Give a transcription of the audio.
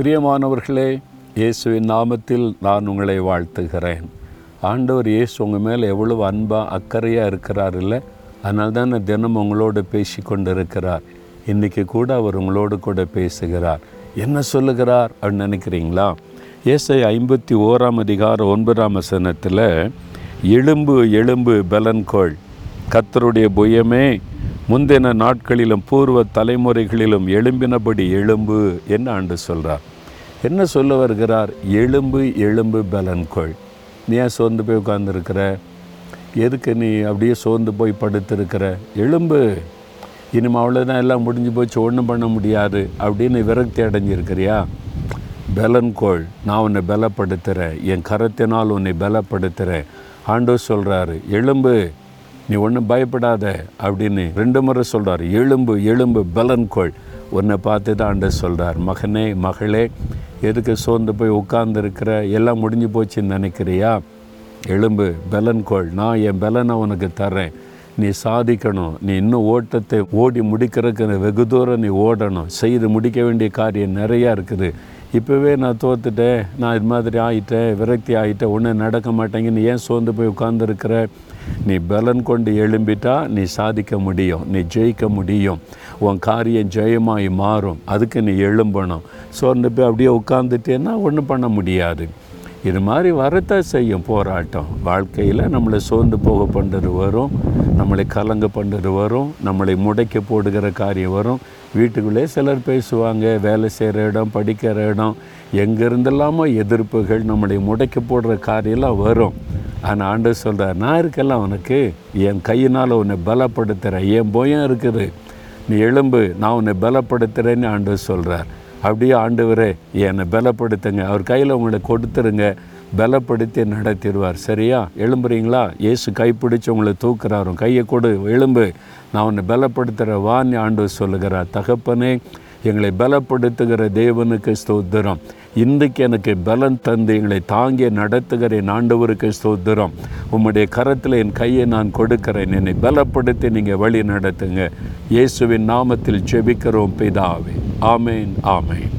பிரியமானவர்களே இயேசுவின் நாமத்தில் நான் உங்களை வாழ்த்துகிறேன். ஆண்டவர் இயேசு உங்கள் மேலே எவ்வளவு அன்பாக அக்கறையாக இருக்கிறார் இல்லை? அதனால தான் தினம் உங்களோடு பேசி கொண்டு இருக்கிறார் இன்றைக்கி கூட அவர் உங்களோடு கூட பேசுகிறார். என்ன சொல்லுகிறார் அப்படின்னு நினைக்கிறீங்களா? இயேசை ஐம்பத்தி ஓராம் அதிகாரம் ஒன்பதாம் வசனத்தில் எலும்பு எலும்பு பலன்கோள் கத்தருடைய புயமே முந்தின நாட்களிலும் பூர்வ தலைமுறைகளிலும் எழும்பினபடி எழும்பு என்ன ஆண்டு சொல்கிறார் என்ன சொல்ல வருகிறார்? எலும்பு எலும்பு பலன்கொள் நீ ஏன் சோர்ந்து போய் உட்காந்துருக்கிற எதுக்கு நீ அப்படியே சோர்ந்து போய் படுத்திருக்கிற? எலும்பு இனிமே அவ்வளோதான் எல்லாம் முடிஞ்சு போச்சு ஒன்றும் பண்ண முடியாது அப்படின்னு விரக்தி அடைஞ்சிருக்கிறியா? பலன்கோள் நான் உன்னை பலப்படுத்துகிறேன் என் கரத்தினால் உன்னை பலப்படுத்துகிறேன் ஆண்டோ சொல்கிறாரு எலும்பு நீ ஒன்றும் பயப்படாத அப்படின்னு ரெண்டு முறை சொல்கிறார் எலும்பு எலும்பு பலன்கோள் உன்னை பார்த்து தான் ஆண்டு சொல்கிறார் மகனே மகளே எதுக்கு சோர்ந்து போய் உட்கார்ந்துருக்கிற? எல்லாம் முடிஞ்சு போச்சுன்னு நினைக்கிறியா? எலும்பு பலன்கோள் நான் என் பலனை உனக்கு தர்றேன். நீ சாதிக்கணும். நீ இன்னும் ஓட்டத்தை ஓடி முடிக்கிறதுக்கு வெகு தூரம் நீ ஓடணும். செய்து முடிக்க வேண்டிய காரியம் நிறையா இருக்குது. இப்போவே நான் தோத்துட்டேன். நான் இது மாதிரி ஆகிட்டேன் விரக்தி ஆகிட்டேன் ஒன்றும் நடக்க மாட்டேங்குன்னு ஏன் சோர்ந்து போய் உட்காந்துருக்கிற நீ பலன் கொண்டு எழும்பிட்டா நீ சாதிக்க முடியும் நீ ஜெயிக்க முடியும். உன் காரியம் ஜெயமாய் மாறும். அதுக்கு நீ எழும்பணும். சோர்ந்து போய் அப்படியே உட்காந்துட்டேன்னா ஒன்றும் பண்ண முடியாது. இது மாதிரி வரத்தான் செய்யும் போராட்டம். வாழ்க்கையில் நம்மளை சோர்ந்து போக பண்ணுறது வரும். நம்மளை கலங்க பண்ணுறது வரும். நம்மளை முடைக்க போடுகிற காரியம் வரும். வீட்டுக்குள்ளே சிலர் பேசுவாங்க. வேலை செய்கிற இடம் படிக்கிற இடம். எங்கேருந்தெல்லாமோ எதிர்ப்புகள் நம்மளை முடைக்க போடுற காரியம்லாம் வரும். ஆனால் ஆண்டு சொல்கிறார் நான் இருக்கெல்லாம் உனக்கு. என் கையினால் உன்னை பலப்படுத்துகிறேன் என் பயம் இருக்குது. நீ எலும்பு நான் உன்னை பலப்படுத்துகிறேன்னு ஆண்டு சொல்கிறார் அப்படியே ஆண்டவரே என்னை பலப்படுத்துங்க. அவர் கையில் உங்களை கொடுத்துருங்க. பலப்படுத்தி நடத்திடுவார். சரியா? எழும்புறீங்களா? இயேசு கைப்பிடிச்சு உங்களை தூக்குறாரும் கையை கொடு. எழும்பு. நான் உன்னை பலப்படுத்துகிற வான்னு ஆண்டு சொல்லுகிறார். தகப்பனே எங்களை பலப்படுத்துகிற தேவனுக்கு ஸ்தோத்திரம். இன்றைக்கு எனக்கு பலன் தந்து எங்களை தாங்கி நடத்துகிற என் ஆண்டவருக்கு ஸ்தோத்திரம். உம்முடைய கரத்தில் என் கையை நான் கொடுக்கிறேன். என்னை பலப்படுத்தி நீங்கள் வழி நடத்துங்க. இயேசுவின் நாமத்தில் ஜெபிக்கிறோம் பிதாவே. ஆமேன் ஆமேன்